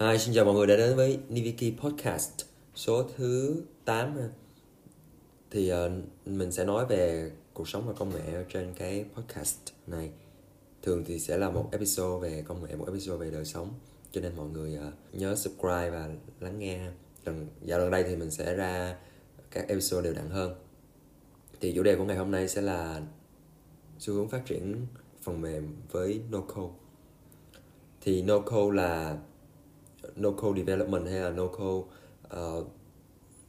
Hi, xin chào mọi người đã đến với Niviki Podcast số thứ 8. Thì uh, mình sẽ nói về cuộc sống và công nghệ trên cái podcast này. Thường thì sẽ là một episode về công nghệ, một episode về đời sống. Cho nên mọi người uh, nhớ subscribe và lắng nghe Lần, Dạo gần đây thì mình sẽ ra các episode đều đặn hơn. Thì chủ đề của ngày hôm nay sẽ là xu hướng phát triển phần mềm với no code. Thì no code là no code development hay là no code uh,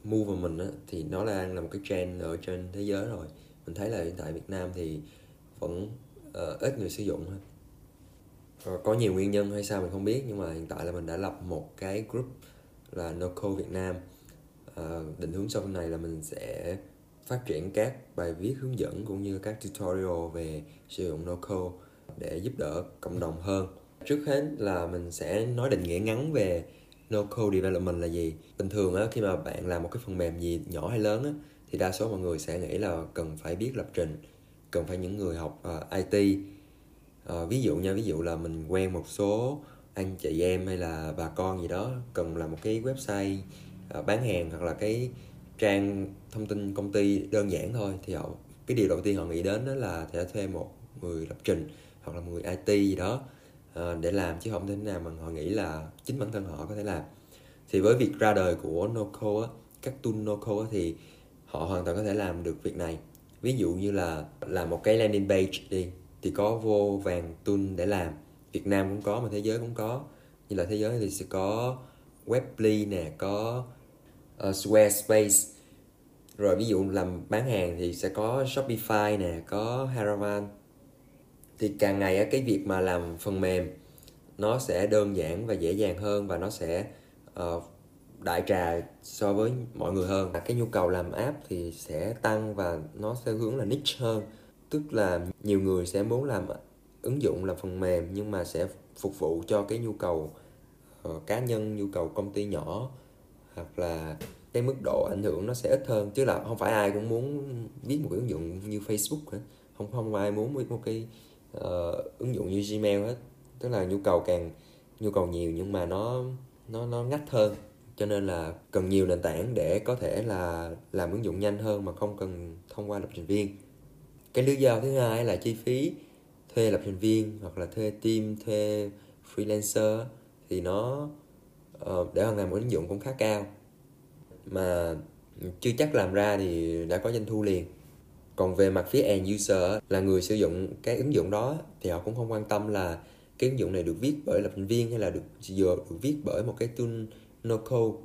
movement á, thì nó đang là một cái trend ở trên thế giới rồi. Mình thấy là hiện tại Việt Nam thì vẫn uh, ít người sử dụng uh, có nhiều nguyên nhân hay sao mình không biết nhưng mà hiện tại là mình đã lập một cái group là no code Việt Nam. Uh, định hướng sau này là mình sẽ phát triển các bài viết hướng dẫn cũng như các tutorial về sử dụng no code để giúp đỡ cộng đồng hơn trước hết là mình sẽ nói định nghĩa ngắn về no code development là gì. Bình thường á khi mà bạn làm một cái phần mềm gì nhỏ hay lớn á thì đa số mọi người sẽ nghĩ là cần phải biết lập trình cần phải những người học ờ, uh, IT uh, ờ, ví dụ nha ví dụ là mình quen một số anh chị em hay là bà con gì đó cần làm một cái website uh, bán hàng hoặc là cái trang thông tin công ty đơn giản thôi thì họ cái điều đầu tiên họ nghĩ đến đó là sẽ thuê một người lập trình hoặc là một người IT gì đó. Ờ, để làm chứ không thể nào mà họ nghĩ là chính bản thân họ có thể làm. Thì với việc ra đời của Noco á, các tool Noco á, thì họ hoàn toàn có thể làm được việc này. Ví dụ như là làm một cái landing page đi thì có vô vàng tool để làm. Việt Nam cũng có mà thế giới cũng có. Như là thế giới thì sẽ có Webly nè có uh, Squarespace. Rồi ví dụ làm bán hàng thì sẽ có Shopify nè có Haravan thì càng ngày cái việc mà làm phần mềm nó sẽ đơn giản và dễ dàng hơn và nó sẽ uh, đại trà so với mọi người hơn. Cái nhu cầu làm app thì sẽ tăng và nó sẽ hướng là niche hơn. Tức là nhiều người sẽ muốn làm ứng dụng làm phần mềm nhưng mà sẽ phục vụ cho cái nhu cầu uh, cá nhân nhu cầu công ty nhỏ hoặc là cái mức độ ảnh hưởng nó sẽ ít hơn. Chứ là không phải ai cũng muốn viết một cái ứng dụng như Facebook nữa. Không không ai muốn viết một cái uh, ứng dụng như Gmail hết. Tức là nhu cầu càng nhu cầu nhiều nhưng mà nó nó nó ngách hơn. Cho nên là cần nhiều nền tảng để có thể là làm ứng dụng nhanh hơn mà không cần thông qua lập trình viên. Cái lý do thứ hai là chi phí thuê lập trình viên hoặc là thuê team thuê freelancer thì nó uh, để hoàn thành một ứng dụng cũng khá cao. Mà chưa chắc làm ra thì đã có doanh thu liền còn về mặt phía end user là người sử dụng cái ứng dụng đó thì họ cũng không quan tâm là cái ứng dụng này được viết bởi lập trình viên hay là được vừa được viết bởi một cái tool no code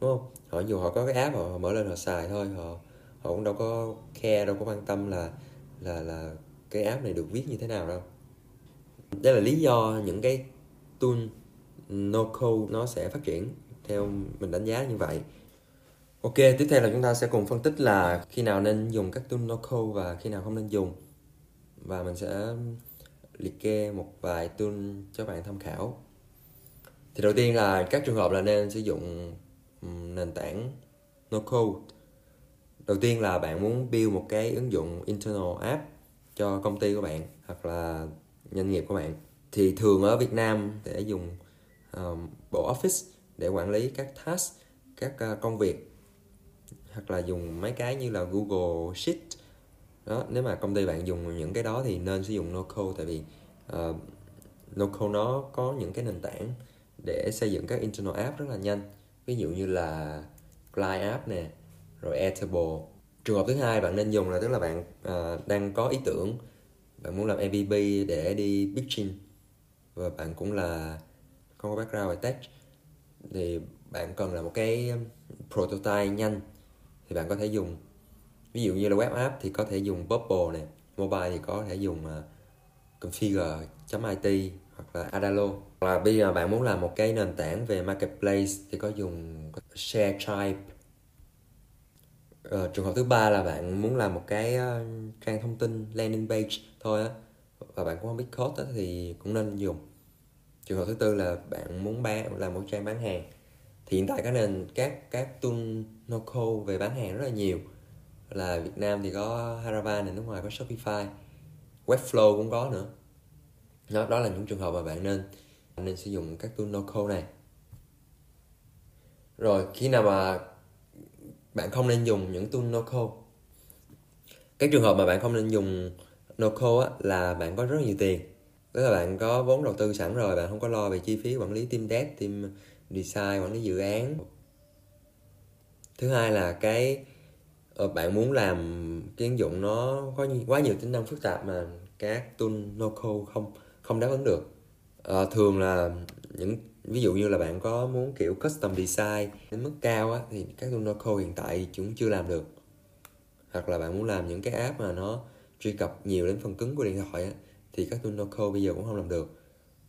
đúng không? Họ dù họ có cái app họ, họ mở lên họ xài thôi họ họ cũng đâu có care đâu có quan tâm là là là cái app này được viết như thế nào đâu. Đây là lý do những cái tool no code nó sẽ phát triển theo mình đánh giá như vậy. Ok, tiếp theo là chúng ta sẽ cùng phân tích là khi nào nên dùng các tool no code và khi nào không nên dùng. Và mình sẽ liệt kê một vài tool cho bạn tham khảo. Thì đầu tiên là các trường hợp là nên sử dụng nền tảng no code. Đầu tiên là bạn muốn build một cái ứng dụng internal app cho công ty của bạn hoặc là doanh nghiệp của bạn. Thì thường ở Việt Nam để dùng um, bộ Office để quản lý các task, các uh, công việc hoặc là dùng mấy cái như là Google Sheet. Đó nếu mà công ty bạn dùng những cái đó thì nên sử dụng local tại vì ờ, uh, local nó có những cái nền tảng để xây dựng các internal app rất là nhanh. Ví dụ như là Glide app nè rồi Airtable. Trường hợp thứ hai bạn nên dùng là tức là bạn uh, đang có ý tưởng bạn muốn làm MVP để đi pitching và bạn cũng là không có background về tech thì bạn cần là một cái prototype nhanh thì bạn có thể dùng. Ví dụ như là web app thì có thể dùng Bubble này mobile thì có thể dùng uh, configure.it hoặc là Adalo. Hoặc là bây giờ bạn muốn làm một cái nền tảng về marketplace thì có dùng ShareType uh, ờ, trường hợp thứ ba là bạn muốn làm một cái uh, trang thông tin landing page thôi á và bạn cũng không biết code á, thì cũng nên dùng. Trường hợp thứ tư là bạn muốn bán làm một trang bán hàng thì hiện tại các nền các các tool no code về bán hàng rất là nhiều. Là Việt Nam thì có Harava này nước ngoài có Shopify. Webflow cũng có nữa. Đó, đó là những trường hợp mà bạn nên nên sử dụng các tool no code này. Rồi khi nào mà bạn không nên dùng những tool no code? Cái trường hợp mà bạn không nên dùng no code á, là bạn có rất nhiều tiền. Tức là bạn có vốn đầu tư sẵn rồi bạn không có lo về chi phí quản lý team dev team design quản lý dự án. Thứ hai là cái ờ, bạn muốn làm cái ứng dụng nó có quá nhiều tính năng phức tạp mà các tool no code không không đáp ứng được. À, thường là những ví dụ như là bạn có muốn kiểu custom design đến mức cao á thì các tool no code hiện tại chúng chưa làm được. Hoặc là bạn muốn làm những cái app mà nó truy cập nhiều đến phần cứng của điện thoại á thì các tool no code bây giờ cũng không làm được.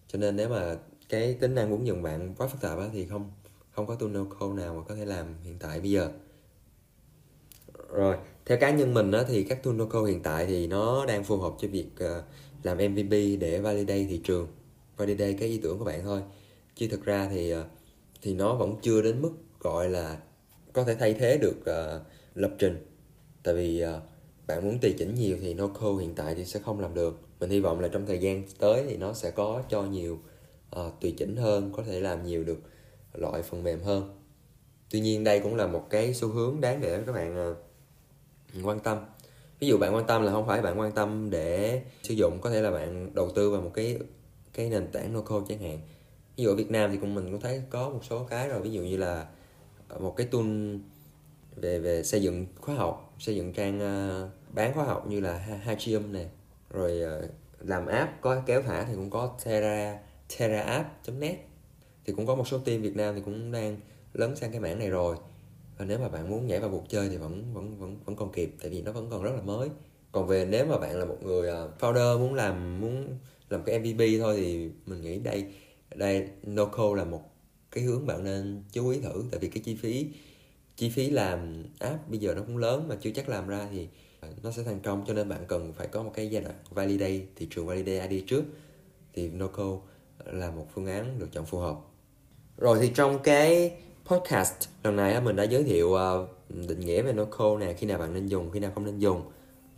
Cho nên nếu mà cái tính năng ứng dụng bạn quá phức tạp á thì không không có tool no code nào mà có thể làm hiện tại bây giờ. Rồi theo cá nhân mình á thì các tool no code hiện tại thì nó đang phù hợp cho việc uh, làm MVP để validate thị trường validate cái ý tưởng của bạn thôi. Chứ thực ra thì uh, thì nó vẫn chưa đến mức gọi là có thể thay thế được uh, lập trình. Tại vì uh, bạn muốn tùy chỉnh nhiều thì no code hiện tại thì sẽ không làm được. Mình hy vọng là trong thời gian tới thì nó sẽ có cho nhiều uh, tùy chỉnh hơn có thể làm nhiều được loại phần mềm hơn. Tuy nhiên đây cũng là một cái xu hướng đáng để các bạn uh, quan tâm. Ví dụ bạn quan tâm là không phải bạn quan tâm để sử dụng có thể là bạn đầu tư vào một cái cái nền tảng no code chẳng hạn. Ví dụ ở Việt Nam thì cũng mình cũng thấy có một số cái rồi ví dụ như là ờ, một cái tool về về xây dựng khóa học xây dựng trang uh, bán khóa học như là Hachium này rồi uh, làm app có kéo thả thì cũng có Terra TerraApp.net thì cũng có một số team Việt Nam thì cũng đang lớn sang cái mảng này rồi. Và nếu mà bạn muốn nhảy vào cuộc chơi thì vẫn vẫn vẫn vẫn còn kịp, tại vì nó vẫn còn rất là mới. Còn về nếu mà bạn là một người à, founder muốn làm muốn làm cái MVP thôi thì mình nghĩ đây đây Noco là một cái hướng bạn nên chú ý thử. Tại vì cái chi phí chi phí làm app bây giờ nó cũng lớn mà chưa chắc làm ra thì nó sẽ thành công. Cho nên bạn cần phải có một cái giai đoạn validate thị trường, validate ID trước. Thì Noco là một phương án được chọn phù hợp. Rồi thì trong cái podcast lần này mình đã giới thiệu ờ, định nghĩa về no code nè, khi nào bạn nên dùng, khi nào không nên dùng.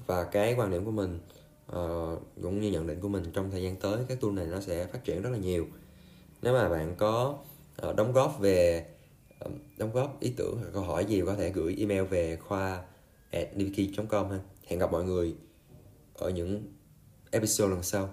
Và cái quan điểm của mình ờ, cũng như nhận định của mình trong thời gian tới các tool này nó sẽ phát triển rất là nhiều. Nếu mà bạn có ờ, đóng góp về đóng góp ý tưởng hoặc câu hỏi gì, có thể gửi email về khoa at com ha. Hẹn gặp mọi người ở những episode lần sau.